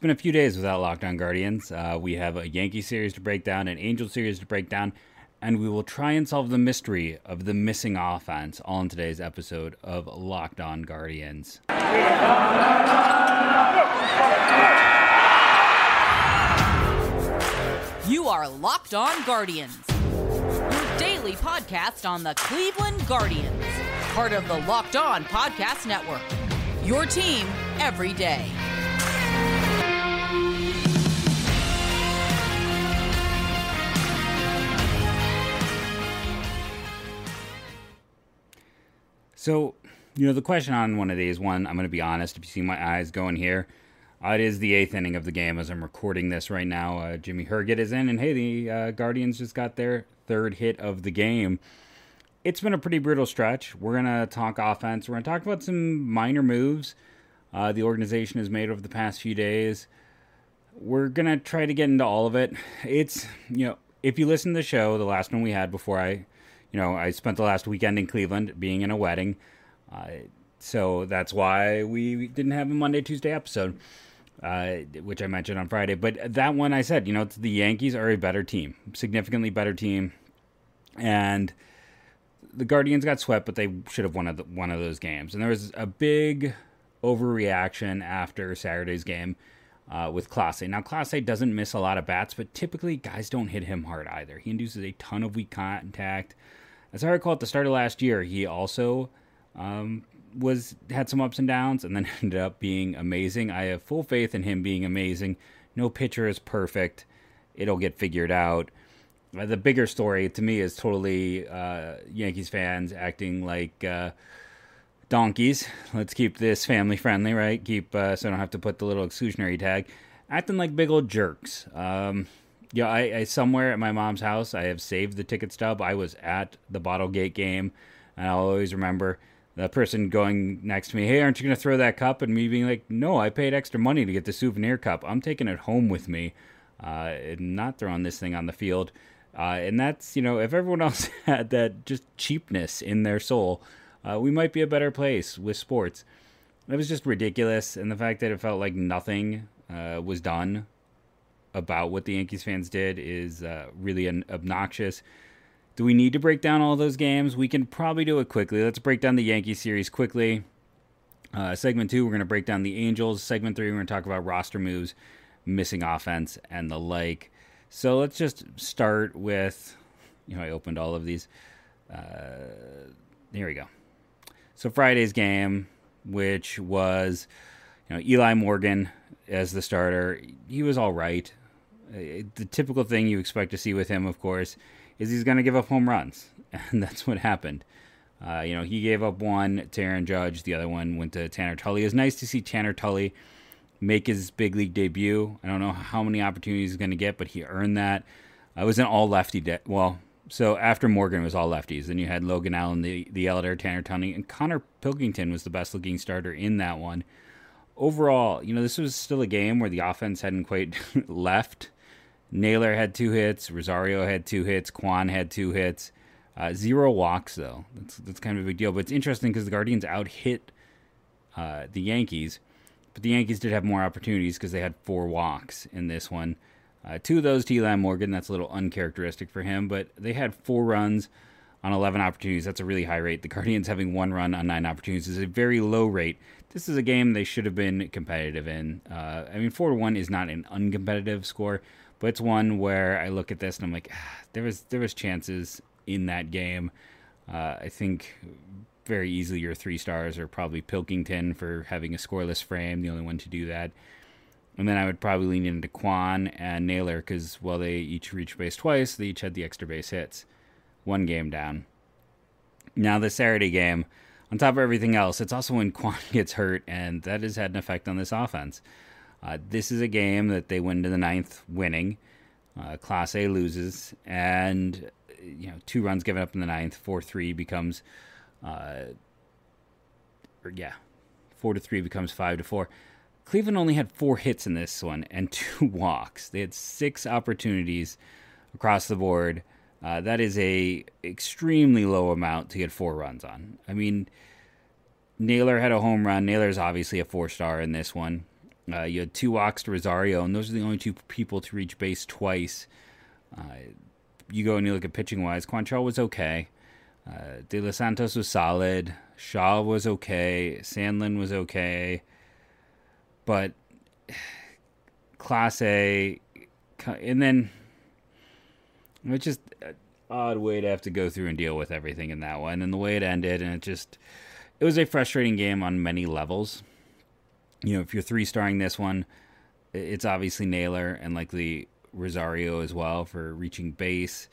been a few days without Locked On Guardians. Uh, we have a Yankee series to break down, an Angel series to break down, and we will try and solve the mystery of the missing offense all in today's episode of Locked On Guardians. You are Locked On Guardians, your daily podcast on the Cleveland Guardians, part of the Locked On Podcast Network. Your team every day. So, you know, the question on one of these, one, I'm going to be honest, if you see my eyes going here, uh, it is the eighth inning of the game as I'm recording this right now. Uh, Jimmy Herget is in, and hey, the uh, Guardians just got their third hit of the game. It's been a pretty brutal stretch. We're going to talk offense. We're going to talk about some minor moves uh, the organization has made over the past few days. We're going to try to get into all of it. It's, you know, if you listen to the show, the last one we had before I you know, I spent the last weekend in Cleveland being in a wedding. Uh, so that's why we didn't have a Monday, Tuesday episode, uh, which I mentioned on Friday. But that one I said, you know, the Yankees are a better team, significantly better team. And the Guardians got swept, but they should have won one of those games. And there was a big overreaction after Saturday's game uh, with Clase. Now, Clase doesn't miss a lot of bats, but typically guys don't hit him hard either. He induces a ton of weak contact as I recall, at the start of last year, he also um, was had some ups and downs, and then ended up being amazing. I have full faith in him being amazing. No pitcher is perfect; it'll get figured out. Uh, the bigger story to me is totally uh, Yankees fans acting like uh, donkeys. Let's keep this family friendly, right? Keep uh, so I don't have to put the little exclusionary tag. Acting like big old jerks. Um, yeah, I, I, somewhere at my mom's house I have saved the ticket stub. I was at the Bottlegate game, and I'll always remember the person going next to me, "Hey, aren't you going to throw that cup?" And me being like, "No, I paid extra money to get the souvenir cup. I'm taking it home with me, uh, and not throwing this thing on the field." Uh, and that's you know, if everyone else had that just cheapness in their soul, uh, we might be a better place with sports. It was just ridiculous, and the fact that it felt like nothing uh, was done about what the Yankees fans did is uh, really an obnoxious. Do we need to break down all those games? We can probably do it quickly. Let's break down the Yankee series quickly. Uh, segment two, we're going to break down the Angels. Segment three, we're going to talk about roster moves, missing offense, and the like. So let's just start with, you know, I opened all of these. Uh, here we go. So Friday's game, which was, you know, Eli Morgan as the starter, he was all right. Uh, the typical thing you expect to see with him, of course, is he's going to give up home runs, and that's what happened. Uh, you know, he gave up one to Aaron Judge, the other one went to Tanner Tully. It was nice to see Tanner Tully make his big league debut. I don't know how many opportunities he's going to get, but he earned that. I was an all lefty. De- well, so after Morgan was all lefties, then you had Logan Allen, the the elder, Tanner Tully, and Konnor Pilkington was the best looking starter in that one. Overall, you know, this was still a game where the offense hadn't quite left Naylor had two hits. Rosario had two hits. Kwan had two hits. Uh, zero walks though. That's that's kind of a big deal. But it's interesting because the Guardians out hit uh, the Yankees, but the Yankees did have more opportunities because they had four walks in this one. Uh, two of those to Eli Morgan. That's a little uncharacteristic for him, but they had four runs on 11 opportunities. That's a really high rate. The Guardians having one run on nine opportunities is a very low rate. This is a game they should have been competitive in. Uh, I mean, four to one is not an uncompetitive score, but it's one where I look at this and I'm like, ah, there was there was chances in that game. Uh, I think very easily your three stars are probably Pilkington for having a scoreless frame, the only one to do that. And then I would probably lean into Kwan and Naylor because while they each reached base twice, they each had the extra base hits. One game down. Now the Saturday game, on top of everything else, it's also when Kwan gets hurt, and that has had an effect on this offense. Uh, this is a game that they win to the ninth, winning. Uh, A loses, and you know two runs given up in the ninth, four three becomes, uh, or yeah, four to three becomes five to four. Cleveland only had four hits in this one and two walks. They had six opportunities across the board. Uh, that is a extremely low amount to get four runs on. I mean, Naylor had a home run. Naylor is obviously a four star in this one. Uh, you had two walks to Rosario, and those are the only two people to reach base twice. Uh, you go and you look at pitching wise, Quantrill was okay. Uh, De Los Santos was solid. Shaw was okay. Sandlin was okay. But Clase, and then it's just an odd way to have to go through and deal with everything in that one, and the way it ended, and it just it was a frustrating game on many levels. You know, if you're three starring this one, it's obviously Naylor and likely Rosario as well for reaching base.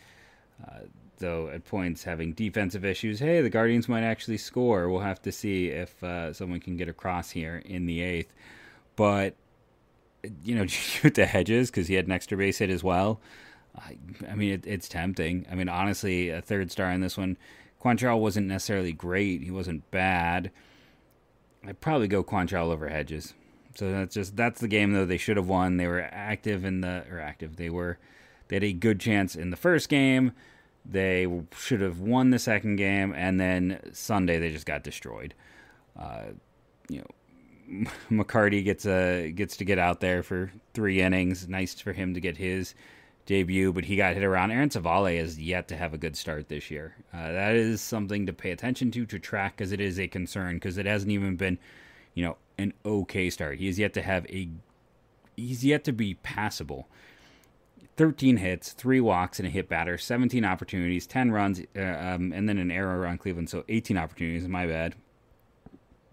Uh, though at points having defensive issues. Hey, the Guardians might actually score. We'll have to see if uh, someone can get across here in the eighth. But you know, shoot the hedges because he had an extra base hit as well. I, I mean, it, it's tempting. I mean, honestly, a third star in this one. Quantrill wasn't necessarily great. He wasn't bad. I'd probably go Quantrill over Hedges. So that's just that's the game though they should have won. They were active in the or active. They were they had a good chance in the first game. They should have won the second game, and then Sunday they just got destroyed. Uh, you know, McCarthy gets a gets to get out there for three innings. Nice for him to get his debut, but he got hit around. Aaron Civale has yet to have a good start this year. Uh, that is something to pay attention to, to track, because it is a concern, because it hasn't even been, you know, an okay start. He has yet to have a, he's yet to be passable. 13 hits, three walks, and a hit batter, 17 opportunities, 10 runs, uh, um, and then an error on Cleveland. So 18 opportunities, my bad.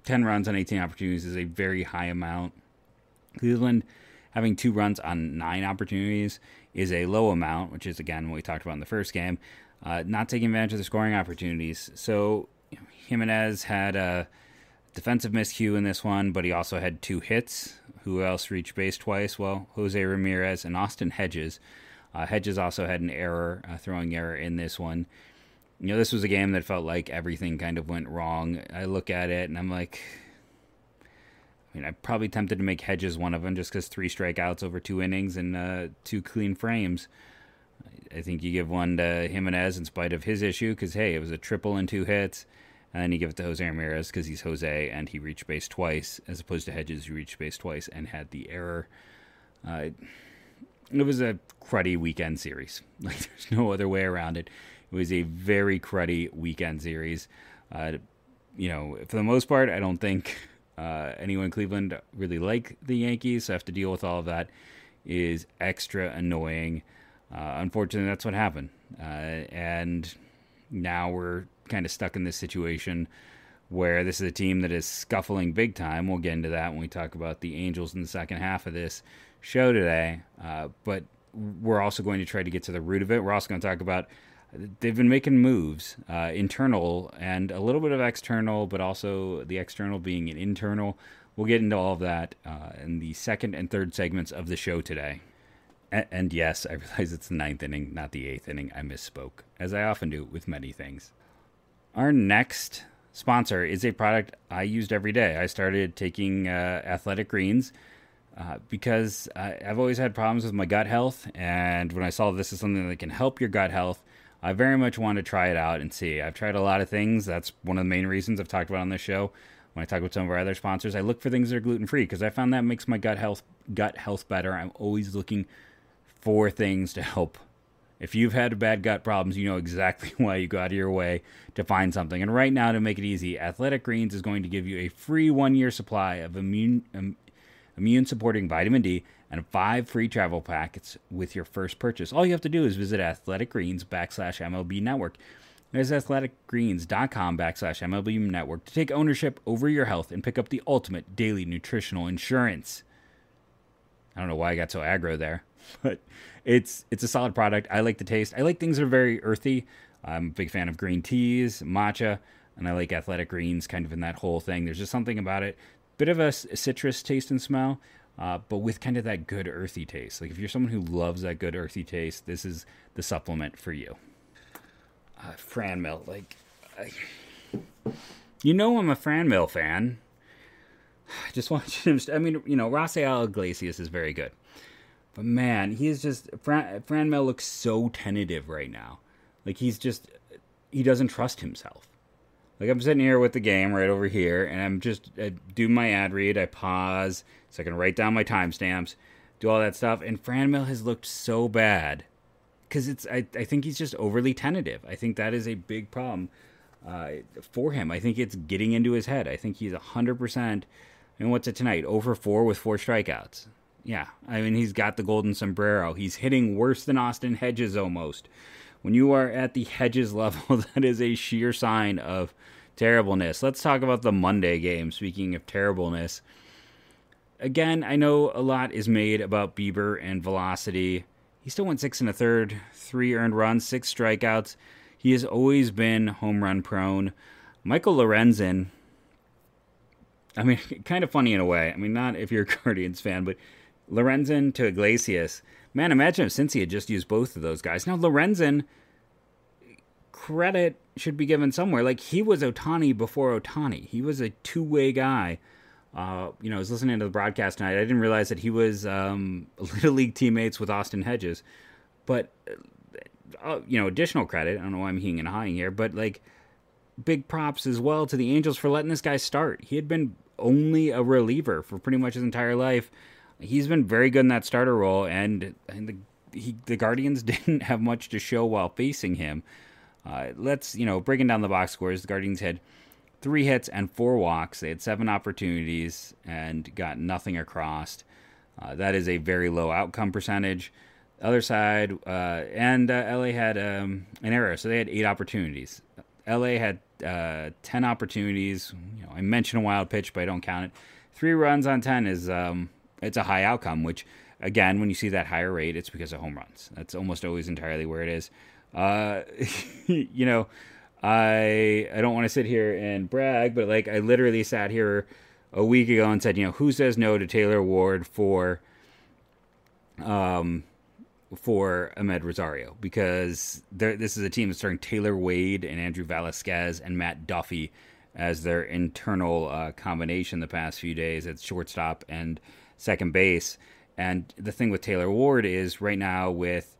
10 runs on 18 opportunities is a very high amount. Cleveland having two runs on nine opportunities is a low amount, which is, again, what we talked about in the first game. Uh, not taking advantage of the scoring opportunities. So Gimenez had a defensive miscue in this one, but he also had two hits. Who else reached base twice? Well, Jose Ramirez and Austin Hedges. Uh, Hedges also had an error, a throwing error in this one. You know, this was a game that felt like everything kind of went wrong. I look at it and I'm like, I mean, I'm probably tempted to make Hedges one of them just because three strikeouts over two innings and uh, two clean frames. I think you give one to Gimenez in spite of his issue because, hey, it was a triple and two hits. And then you give it to Jose Ramirez because he's Jose and he reached base twice, as opposed to Hedges, who reached base twice and had the error. Uh, it was a cruddy weekend series. Like there's no other way around it. It was a very cruddy weekend series. Uh, you know, for the most part, I don't think uh, anyone in Cleveland really like the Yankees. So have to deal with all of that is extra annoying. Uh, unfortunately, that's what happened, uh, and now we're kind of stuck in this situation where this is a team that is scuffling big time. We'll get into that when we talk about the Angels in the second half of this show today. Uh, but we're also going to try to get to the root of it. We're also going to talk about they've been making moves, uh, internal and a little bit of external, but also the external being an internal. We'll get into all of that uh, in the second and third segments of the show today. And, yes, I realize it's the ninth inning, not the eighth inning. I misspoke, as I often do with many things. Our next sponsor is a product I used every day. I started taking uh, Athletic Greens. Uh, because I, I've always had problems with my gut health, and when I saw this is something that can help your gut health, I very much want to try it out and see. I've tried a lot of things. That's one of the main reasons I've talked about on this show. When I talk with some of our other sponsors, I look for things that are gluten free because I found that makes my gut health gut health better. I'm always looking for things to help. If you've had bad gut problems, you know exactly why you go out of your way to find something. And right now, to make it easy, Athletic Greens is going to give you a free one year supply of immune um, immune supporting vitamin D and five free travel packets with your first purchase. All you have to do is visit Athletic Greens backslash MLB Network. There's athleticgreens.com backslash MLB Network to take ownership over your health and pick up the ultimate daily nutritional insurance. I don't know why I got so aggro there, but it's it's a solid product. I like the taste. I like things that are very earthy. I'm a big fan of green teas, matcha, and I like athletic greens kind of in that whole thing. There's just something about it. Bit of a citrus taste and smell, uh, but with kind of that good earthy taste. Like if you're someone who loves that good earthy taste, this is the supplement for you. Uh, Franmil, like, I, you know, I'm a Franmil fan. I just want you to. I mean, you know, Raisel Iglesias is very good, but man, he's just Fran, Franmil looks so tentative right now. Like he's just he doesn't trust himself. Like I'm sitting here with the game right over here, and I'm just I do my ad read. I pause so I can write down my timestamps, do all that stuff. And Franmil has looked so bad because it's I, I think he's just overly tentative. I think that is a big problem uh, for him. I think it's getting into his head. I think he's hundred percent. And what's it tonight? Over four with four strikeouts. Yeah, I mean he's got the golden sombrero. He's hitting worse than Austin Hedges almost. When you are at the Hedges level, that is a sheer sign of terribleness. Let's talk about the Monday game. Speaking of terribleness, again, I know a lot is made about Bieber and velocity. He still went six and a third, three earned runs, six strikeouts. He has always been home run prone. Michael Lorenzen, I mean, kind of funny in a way. I mean, not if you're a Guardians fan, but Lorenzen to Iglesias. Man, imagine if Cincy had just used both of those guys. Now, Lorenzen, credit should be given somewhere. Like, he was Ohtani before Ohtani. He was a two way guy. Uh, you know, I was listening to the broadcast tonight. I didn't realize that he was um, Little League teammates with Austin Hedges. But, uh, uh you know, additional credit. I don't know why I'm heing and hawing here, but like, big props as well to the Angels for letting this guy start. He had been only a reliever for pretty much his entire life he's been very good in that starter role, and, and the he, the Guardians didn't have much to show while facing him. Uh, let's you know breaking down the box scores. The Guardians had three hits and four walks. They had seven opportunities and got nothing across. Uh, that is a very low outcome percentage. Other side, uh, and uh, LA had um, an error, so they had eight opportunities. LA had uh, ten opportunities. You know, I mentioned a wild pitch, but I don't count it. Three runs on ten is um, it's a high outcome, which again, when you see that higher rate, it's because of home runs. That's almost always entirely where it is. Uh, you know, I I don't want to sit here and brag, but like I literally sat here a week ago and said, you know, who says no to Taylor Ward for um for Amed Rosario because this is a team that's starting Tyler Wade and Andrew Velazquez and Matt Duffy as their internal uh, combination the past few days at shortstop and second base. And the thing with Taylor Ward is right now with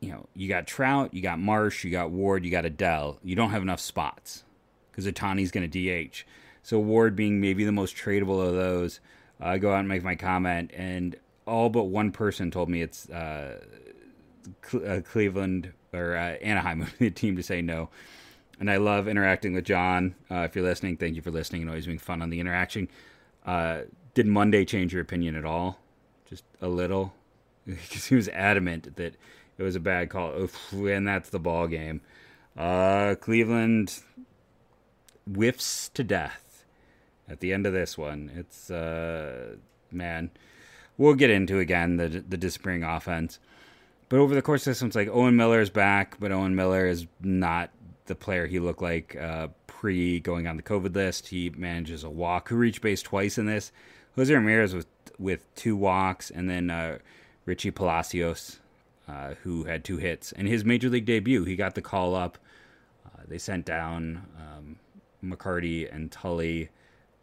you know you got Trout, you got Marsh, you got Ward, you got Adell. You don't have enough spots because Ohtani's going to DH. So Ward being maybe the most tradable of those, I uh, go out and make my comment, and all but one person told me it's uh, uh, Cleveland or uh, Anaheim, the team to say no. And I love interacting with John. Uh, if you're listening, thank you for listening and always being fun on the interaction. Did Monday change your opinion at all? Just a little? Because he was adamant that it was a bad call. And that's the ball game. Uh, Cleveland whiffs to death at the end of this one. It's, uh, man, we'll get into again the, the disappearing offense. But over the course of this one, it's like Owen Miller is back, but Owen Miller is not the player he looked like uh, pre going on the COVID list. He manages a walk, who reached base twice in this. Jose Ramirez with with two walks, and then uh, Richie Palacios, uh, who had two hits. In his major league debut, he got the call up. Uh, they sent down um, McCarthy and Tully.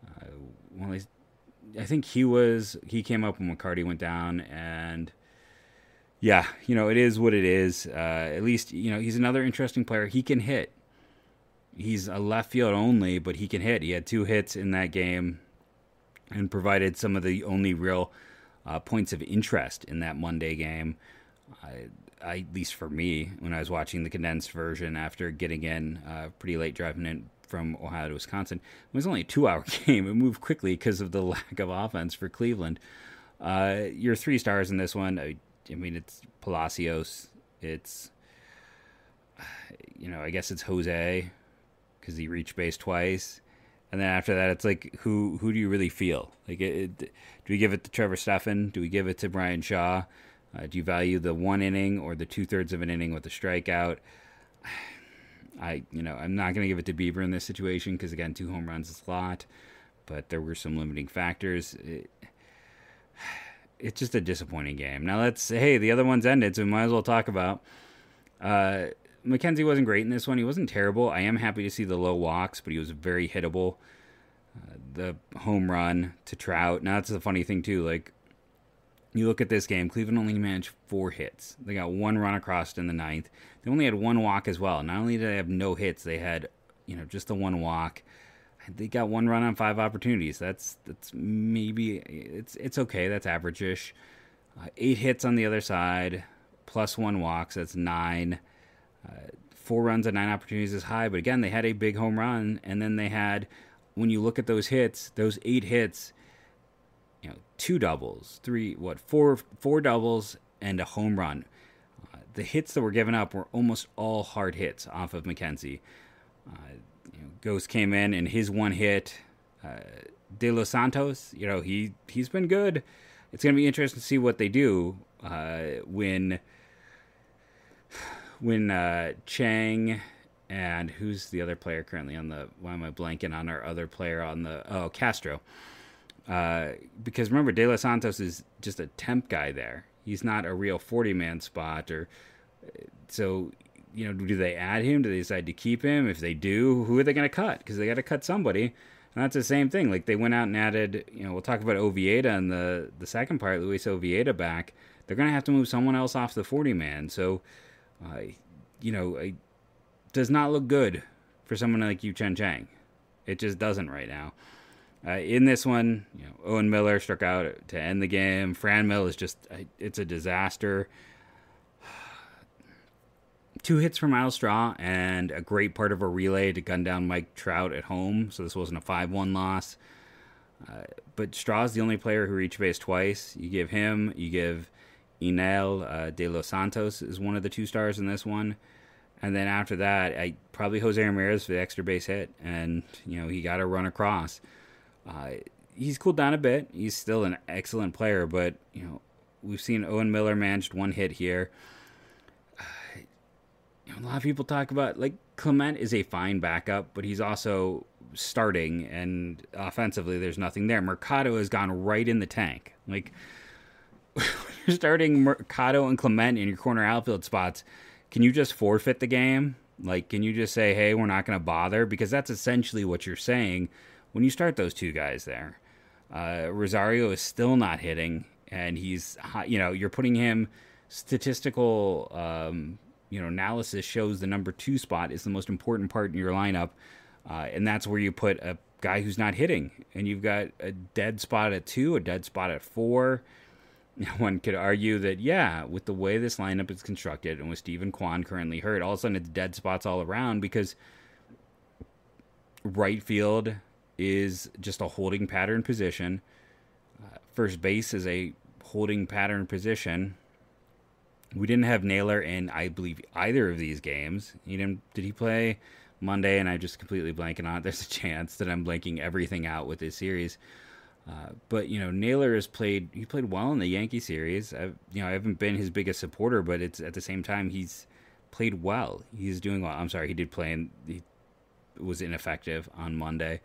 Uh, well, I think he was he came up when McCarthy went down, and yeah, you know it is what it is. Uh, at least you know he's another interesting player. He can hit. He's a left field only, but he can hit. He had two hits in that game and provided some of the only real uh, points of interest in that Monday game. I, I, at least for me, when I was watching the condensed version after getting in uh, pretty late driving in from Ohio to Wisconsin, it was only a two-hour game. It moved quickly because of the lack of offense for Cleveland. Uh, your three stars in this one, I, I mean, it's Palacios. It's, you know, I guess it's Jose because he reached base twice and then after that, it's like who who do you really feel? Like, it, it, do we give it to Trevor Stephan? Do we give it to Bryan Shaw? Uh, do you value the one inning or the two thirds of an inning with a strikeout? I you know I'm not going to give it to Bieber in this situation because again, two home runs is a lot, but there were some limiting factors. It, it's just a disappointing game. Now let's hey, the other one's ended, so we might as well talk about. Uh, McKenzie wasn't great in this one. He wasn't terrible. I am happy to see the low walks, but he was very hittable. Uh, the home run to Trout. Now that's the funny thing too. Like you look at this game, Cleveland only managed four hits. They got one run across in the ninth. They only had one walk as well. Not only did they have no hits, they had you know, just the one walk. They got one run on five opportunities. That's that's maybe it's it's okay. That's average-ish. Uh, eight hits on the other side, plus one walks. That's nine. Uh, four runs on nine opportunities is high, but again, they had a big home run, and then they had, when you look at those hits, those eight hits, you know, two doubles, three, what, four, four doubles and a home run. Uh, the hits that were given up were almost all hard hits off of McKenzie. Uh, you know, Gose came in and his one hit. Uh, De Los Santos, you know, he he's been good. It's going to be interesting to see what they do uh, when when uh, Chang and who's the other player currently on the why am I blanking on our other player on the oh Castro. Uh, because remember De Los Santos is just a temp guy there. He's not a real 40 man spot or so you know do they add him? Do they decide to keep him? If they do who are they going to cut? Because they got to cut somebody. And that's the same thing. Like they went out and added you know we'll talk about Oviedo and the the second part Luis Oviedo back. They're going to have to move someone else off the 40 man so uh, you know, it does not look good for someone like Yu Chen Chang. It just doesn't right now. Uh, in this one, you know, Owen Miller struck out to end the game. Fran Franmil is just, it's a disaster. Two hits from Myles Straw and a great part of a relay to gun down Mike Trout at home. So this wasn't a 5 1 loss. Uh, but Straw's the only player who reached base twice. You give him, you give Enyel uh, de los Santos is one of the two stars in this one. And then after that, I probably Jose Ramirez for the extra base hit, and you know he got a run across. Uh, he's cooled down a bit. He's still an excellent player, but you know we've seen Owen Miller managed one hit here. Uh, you know, a lot of people talk about like Clement is a fine backup, but he's also starting, and offensively there's nothing there. Mercado has gone right in the tank. Like you're starting Mercado and Clement in your corner outfield spots, can you just forfeit the game? Like, can you just say, hey, we're not going to bother? Because that's essentially what you're saying when you start those two guys there. Uh, Rosario is still not hitting, and he's, you know, you're putting him statistical, um, you know, analysis shows the number two spot is the most important part in your lineup. Uh, and that's where you put a guy who's not hitting. And you've got a dead spot at two, a dead spot at four. one could argue that yeah, with the way this lineup is constructed and with Steven Kwan currently hurt, all of a sudden it's dead spots all around because right field is just a holding pattern position. Uh, first base is a holding pattern position. We didn't have Naylor in, I believe, either of these games. He didn't. Did he play Monday? And I'm just completely blanking on it. There's a chance that I'm blanking everything out with this series. Uh, but you know, Naylor has played. He played well in the Yankee series. I've, you know, I haven't been his biggest supporter, but it's at the same time he's played well. He's doing well. I'm sorry, he did play and he was ineffective on Monday,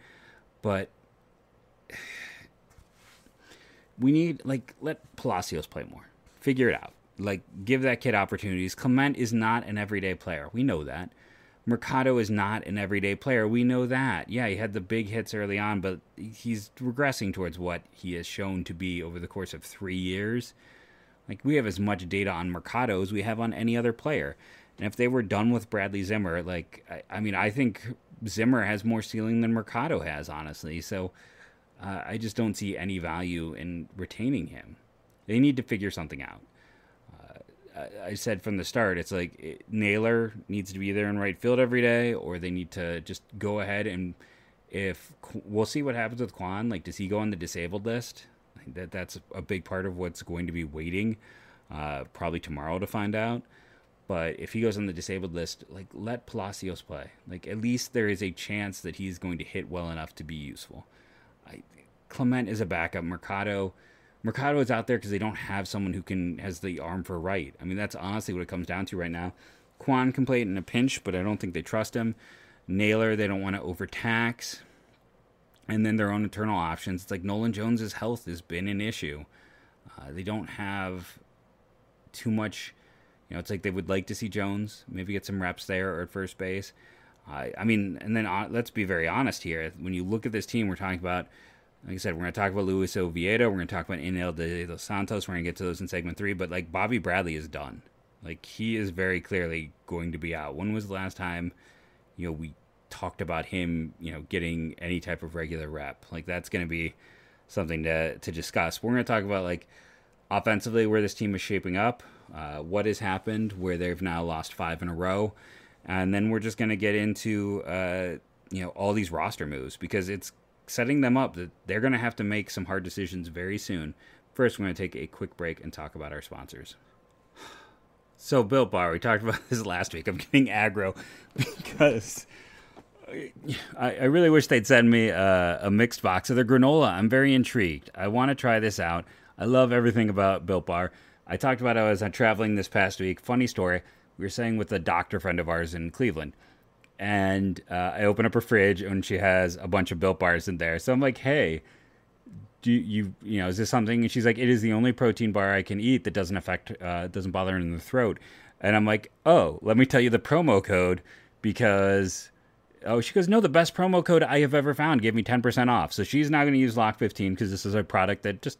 but we need like let Palacios play more. Figure it out. Like give that kid opportunities. Clement is not an everyday player. We know that. Mercado is not an everyday player. We know that. Yeah, he had the big hits early on, but he's regressing towards what he has shown to be over the course of three years. Like, we have as much data on Mercado as we have on any other player. And if they were done with Bradley Zimmer, like, I, I mean, I think Zimmer has more ceiling than Mercado has, honestly. So uh, I just don't see any value in retaining him. They need to figure something out. I said from the start, it's like Naylor needs to be there in right field every day, or they need to just go ahead and if we'll see what happens with Kwan. Like, does he go on the disabled list? that that's a big part of what's going to be waiting. Uh, probably tomorrow to find out. But if he goes on the disabled list, like let Palacios play. Like at least there is a chance that he's going to hit well enough to be useful. I, Clement is a backup. Mercado Mercado is out there because they don't have someone who can has the arm for right. I mean, that's honestly what it comes down to right now. Kwan can play it in a pinch, but I don't think they trust him. Naylor, they don't want to overtax. And then their own internal options. It's like Nolan Jones's health has been an issue. Uh, they don't have too much. You know, it's like they would like to see Jones maybe get some reps there or at first base. Uh, I mean, and then uh, let's be very honest here. When you look at this team, we're talking about like I said, we're going to talk about Luis Oviedo. We're going to talk about Enyel de los Santos. We're going to get to those in segment three. But like Bobby Bradley is done. Like he is very clearly going to be out. When was the last time, you know, we talked about him, you know, getting any type of regular rep. Like that's going to be something to to discuss. We're going to talk about like offensively where this team is shaping up, uh, what has happened, where they've now lost five in a row, and then we're just going to get into uh, you know all these roster moves because it's setting them up that they're going to have to make some hard decisions very soon. First, we're going to take a quick break and talk about our sponsors. So, Built Bar, we talked about this last week. I'm getting aggro because I, I really wish they'd send me a, a mixed box of their granola. I'm very intrigued. I want to try this out. I love everything about Built Bar. I talked about I was traveling this past week. Funny story. We were staying with a doctor friend of ours in Cleveland and uh, I open up her fridge and she has a bunch of built bars in there. So I'm like, hey, do you you know is this something? And she's like, it is the only protein bar I can eat that doesn't affect uh, doesn't bother in the throat. And I'm like, oh, let me tell you the promo code because oh she goes no the best promo code I have ever found gave me ten percent off. So she's now going to use Lock 15 because this is a product that just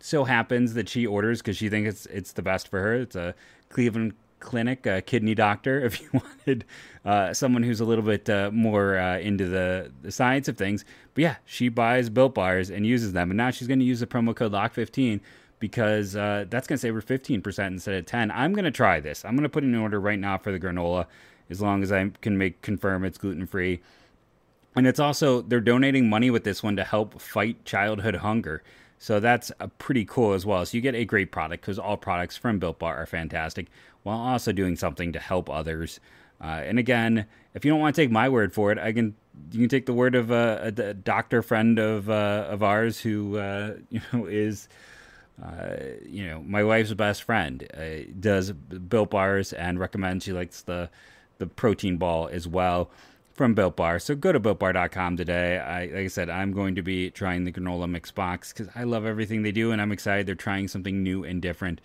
so happens that she orders because she thinks it's it's the best for her. It's a Cleveland Clinic, a kidney doctor, if you wanted uh, someone who's a little bit uh, more uh, into the, the science of things. But yeah, she buys Built Bars and uses them. And now she's going to use the promo code LOCK15 because uh, that's going to save her 15% instead of 10 I'm going to try this. I'm going to put in an order right now for the granola as long as I can make confirm it's gluten free. And it's also, they're donating money with this one to help fight childhood hunger. So that's pretty cool as well. So you get a great product because all products from Built Bar are fantastic while also doing something to help others. Uh, and again, if you don't want to take my word for it, I can you can take the word of a, a doctor friend of uh, of ours who uh, you know is uh, you know my wife's best friend uh, does Built bars and recommends she likes the the protein ball as well from Built Bar. So go to builtbar.com today. I like I said, I'm going to be trying the granola mix box because I love everything they do, and I'm excited they're trying something new and different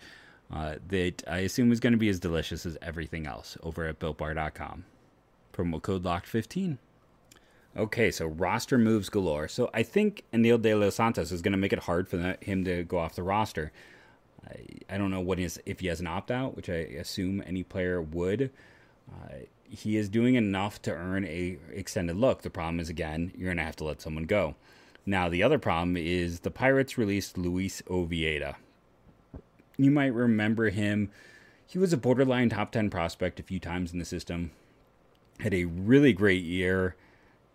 uh, that I assume is going to be as delicious as everything else over at builtbar.com. Promo code locked15. Okay, so roster moves galore. So I think Enyel De Los Santos is going to make it hard for the, him to go off the roster. I, I don't know what is if he has an opt out, which I assume any player would. Uh, he is doing enough to earn a extended look. The problem is again, you're to have to let someone go. Now the other problem is the Pirates released Luis Oviedo you might remember him. He was a borderline top 10 prospect a few times in the system. Had a really great year.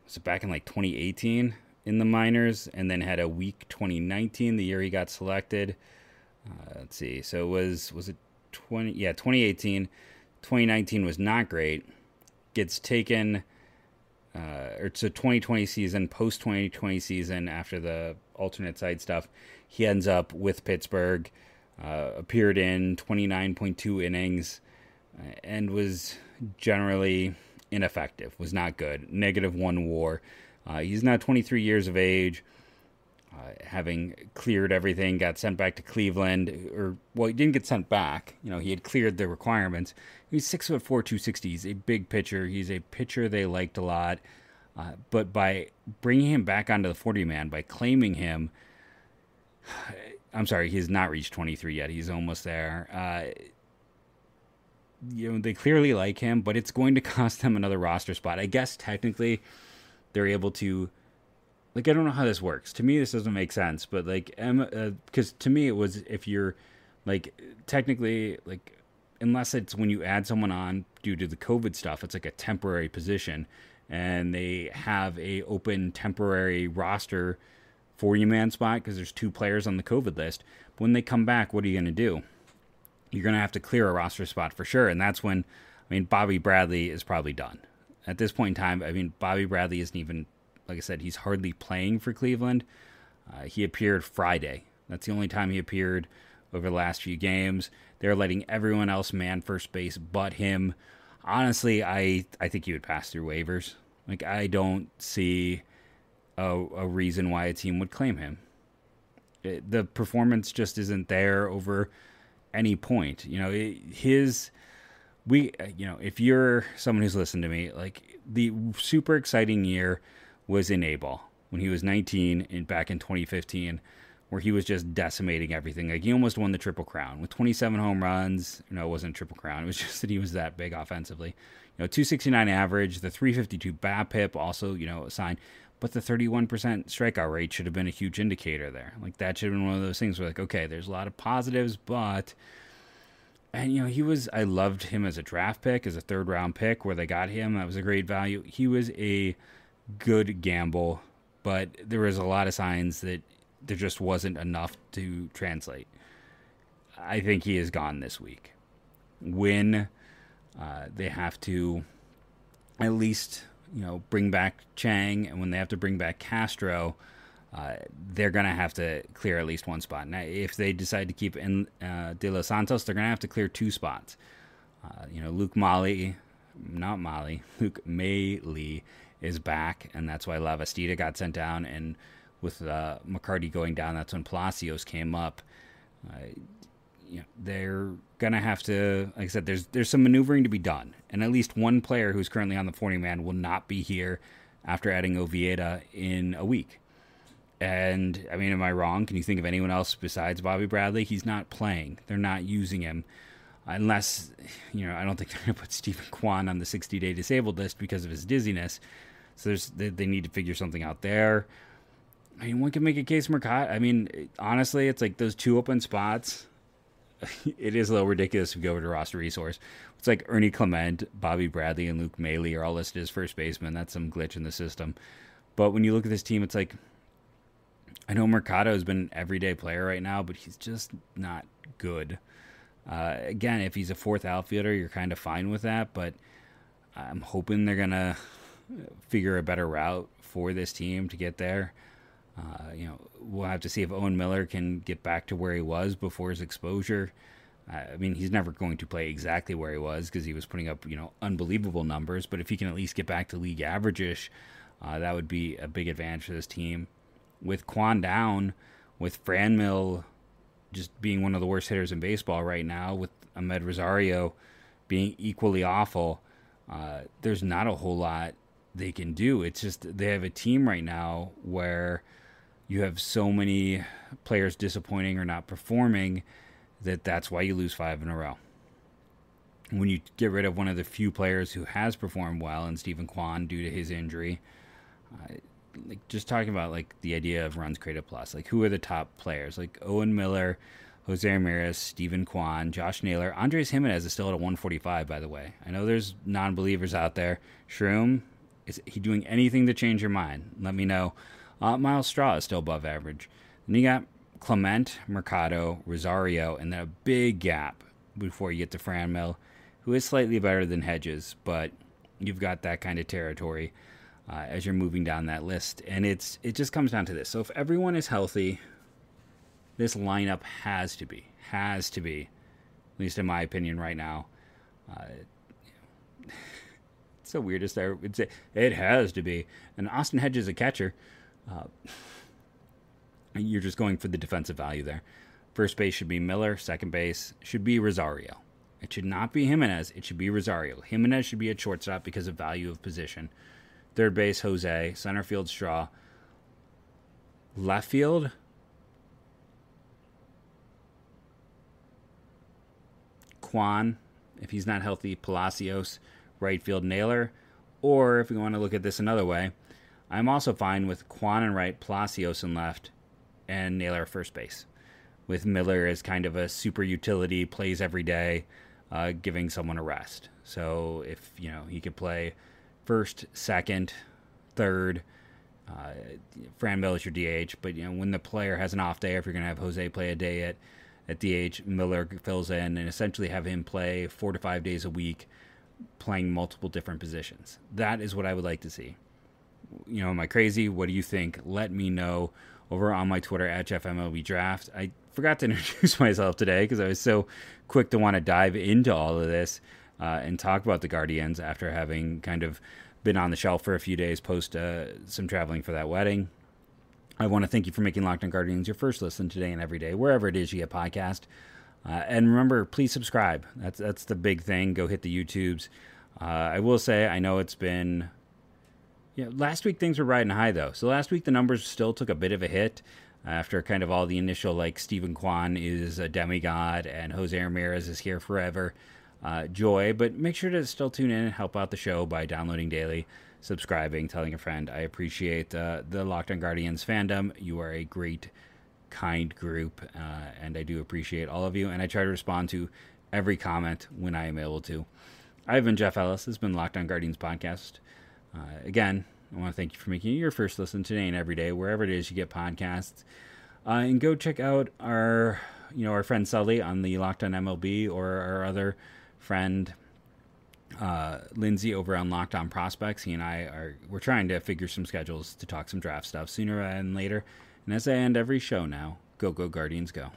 Was it back in like 2018 in the minors, and then had a weak 2019, the year he got selected. Uh, let's see. So it was was it 20? Yeah, 2018. 2019 was not great. Gets taken. Uh, or it's a 2020 season, post 2020 season, after the alternate side stuff, he ends up with Pittsburgh uh, appeared in 29.2 innings uh, and was generally ineffective, was not good. Negative one war. Uh, he's now 23 years of age, uh, having cleared everything, got sent back to Cleveland, or, well, he didn't get sent back. You know, he had cleared the requirements. He's 6 foot 4, 260. He's a big pitcher. He's a pitcher they liked a lot. Uh, but by bringing him back onto the 40 man, by claiming him, I'm sorry, he has not reached 23 yet. He's almost there. Uh, you know, they clearly like him, but it's going to cost them another roster spot. I guess technically they're able to. Like, I don't know how this works. To me, this doesn't make sense, but like, because uh, to me, it was if you're like, technically, like, unless it's when you add someone on due to the COVID stuff, it's like a temporary position and they have a open temporary roster 40 man spot because there's two players on the COVID list. But when they come back, what are you to do? You're to have to clear a roster spot for sure. And that's when, I mean, Bobby Bradley is probably done. At this point in time, I mean, Bobby Bradley isn't even, like I said, he's hardly playing for Cleveland. Uh, he appeared Friday. That's the only time he appeared over the last few games. They're letting everyone else man first base but him. Honestly, I I think he would pass through waivers. Like I don't see a, a reason why a team would claim him. It, the performance just isn't there over any point. You know, it, his we you know if you're someone who's listened to me, like the super exciting year was in A ball when he was 19 and back in 2015, where he was just decimating everything. Like he almost won the triple crown with 27 home runs. No, it wasn't triple crown. It was just that he was that big offensively. You know, 269 average, the 352 BABIP also, you know, a sign. But the 31% strikeout rate should have been a huge indicator there. Like that should have been one of those things where like, okay, there's a lot of positives, but and you know, he was I loved him as a draft pick, as a third round pick where they got him. That was a great value. He was a good gamble, but there was a lot of signs that there just wasn't enough to translate. I think he is gone this week. When uh, they have to at least you know bring back Chang, and when they have to bring back Castro, uh, they're to have to clear at least one spot. Now, if they decide to keep in uh, De Los Santos, they're to have to clear two spots. Uh, you know, Luke Molly, not Molly, Luke Maile is back, and that's why Lavastida got sent down. And with uh, McCarthy going down, that's when Palacios came up. Uh, you know, they're gonna have to, like I said, there's there's some maneuvering to be done, and at least one player who's currently on the 40 man will not be here after adding Oviedo in a week. And I mean, am I wrong? Can you think of anyone else besides Bobby Bradley? He's not playing. They're not using him. Unless, you know, I don't think they're going to put Steven Kwan on the 60 day disabled list because of his dizziness. So there's, they, they need to figure something out there. I mean, one can make a case Mercado. I mean, honestly, it's like those two open spots. it is a little ridiculous to go over to roster resource. It's like Ernie Clement, Bobby Bradley, and Luke Maile are all listed as first baseman. That's some glitch in the system. But when you look at this team, it's like I know Mercado has been an everyday player right now, but he's just not good. Uh, again, if he's a fourth outfielder, you're kind of fine with that, but I'm hoping they're gonna figure a better route for this team to get there. Uh, you know, we'll have to see if Owen Miller can get back to where he was before his exposure. I mean, he's never going to play exactly where he was because he was putting up, you know, unbelievable numbers. But if he can at least get back to league average-ish, uh, that would be a big advantage for this team with Kwan down, with Franmil just being one of the worst hitters in baseball right now, with Amed Rosario being equally awful, uh, there's not a whole lot they can do. It's just they have a team right now where you have so many players disappointing or not performing that that's why you lose five in a row. When you get rid of one of the few players who has performed well, and Steven Kwan due to his injury, uh, like just talking about like the idea of runs created plus. Like who are the top players? Like Owen Miller, Jose Ramirez, Steven Kwan, Josh Naylor, Andres Gimenez is still at a 145. By the way, I know there's non-believers out there. Shroom, is he doing anything to change your mind? Let me know. Uh, Myles Straw is still above average. Then you got Clement, Mercado, Rosario, and then a big gap before you get to Franmil, who is slightly better than Hedges, but you've got that kind of territory uh, as you're moving down that list. And it's it just comes down to this. So if everyone is healthy, this lineup has to be has to be, at least in my opinion, right now. Uh, it's so weird to start. It's it has to be. And Austin Hedge is a catcher. Uh, you're just going for the defensive value there. First base should be Miller. Second base should be Rosario. It should not be Gimenez. It should be Rosario. Gimenez should be at shortstop because of value of position. Third base, Jose. Center field, Straw. Left field, Kwan, if he's not healthy, Palacios, right field, Naylor. Or if we want to look at this another way, I'm also fine with Kwan and right, Palacios and left, and Naylor first base. With Miller as kind of a super utility, plays every day, uh, giving someone a rest. So if you know he could play first, second, third. Uh, Franmil is your DH, but you know when the player has an off day, if you're going to have Jose play a day at at DH, Miller fills in and essentially have him play four to five days a week, playing multiple different positions. That is what I would like to see. You know, am I crazy? What do you think? Let me know over on my Twitter at Jeff JeffMLB Draft. I forgot to introduce myself today because I was so quick to want to dive into all of this uh, and talk about the Guardians after having kind of been on the shelf for a few days post uh, some traveling for that wedding. I want to thank you for making Locked On Guardians your first listen today and every day, wherever it is you get podcast. Uh, and remember, please subscribe. That's that's the big thing. Go hit the YouTubes. Uh, I will say, I know it's been. Yeah, last week things were riding high though. So last week the numbers still took a bit of a hit. after kind of all the initial like Steven Kwan is a demigod and Jose Ramirez is here forever uh, joy. But make sure to still tune in and help out the show by downloading daily, subscribing, telling a friend. I appreciate uh, the Locked On Guardians fandom. You are a great, kind group, uh, and I do appreciate all of you. And I try to respond to every comment when I am able to. I've been Jeff Ellis. This has been Locked On Guardians podcast. Uh, again, I want to thank you for making your first listen today and every day, wherever it is you get podcasts. Uh, and go check out our, you know, our friend Sully on the Locked On MLB or our other friend uh, Lindsay over on Locked On Prospects. He and I are we're trying to figure some schedules to talk some draft stuff sooner than later. And as I end every show now, go go Guardians go.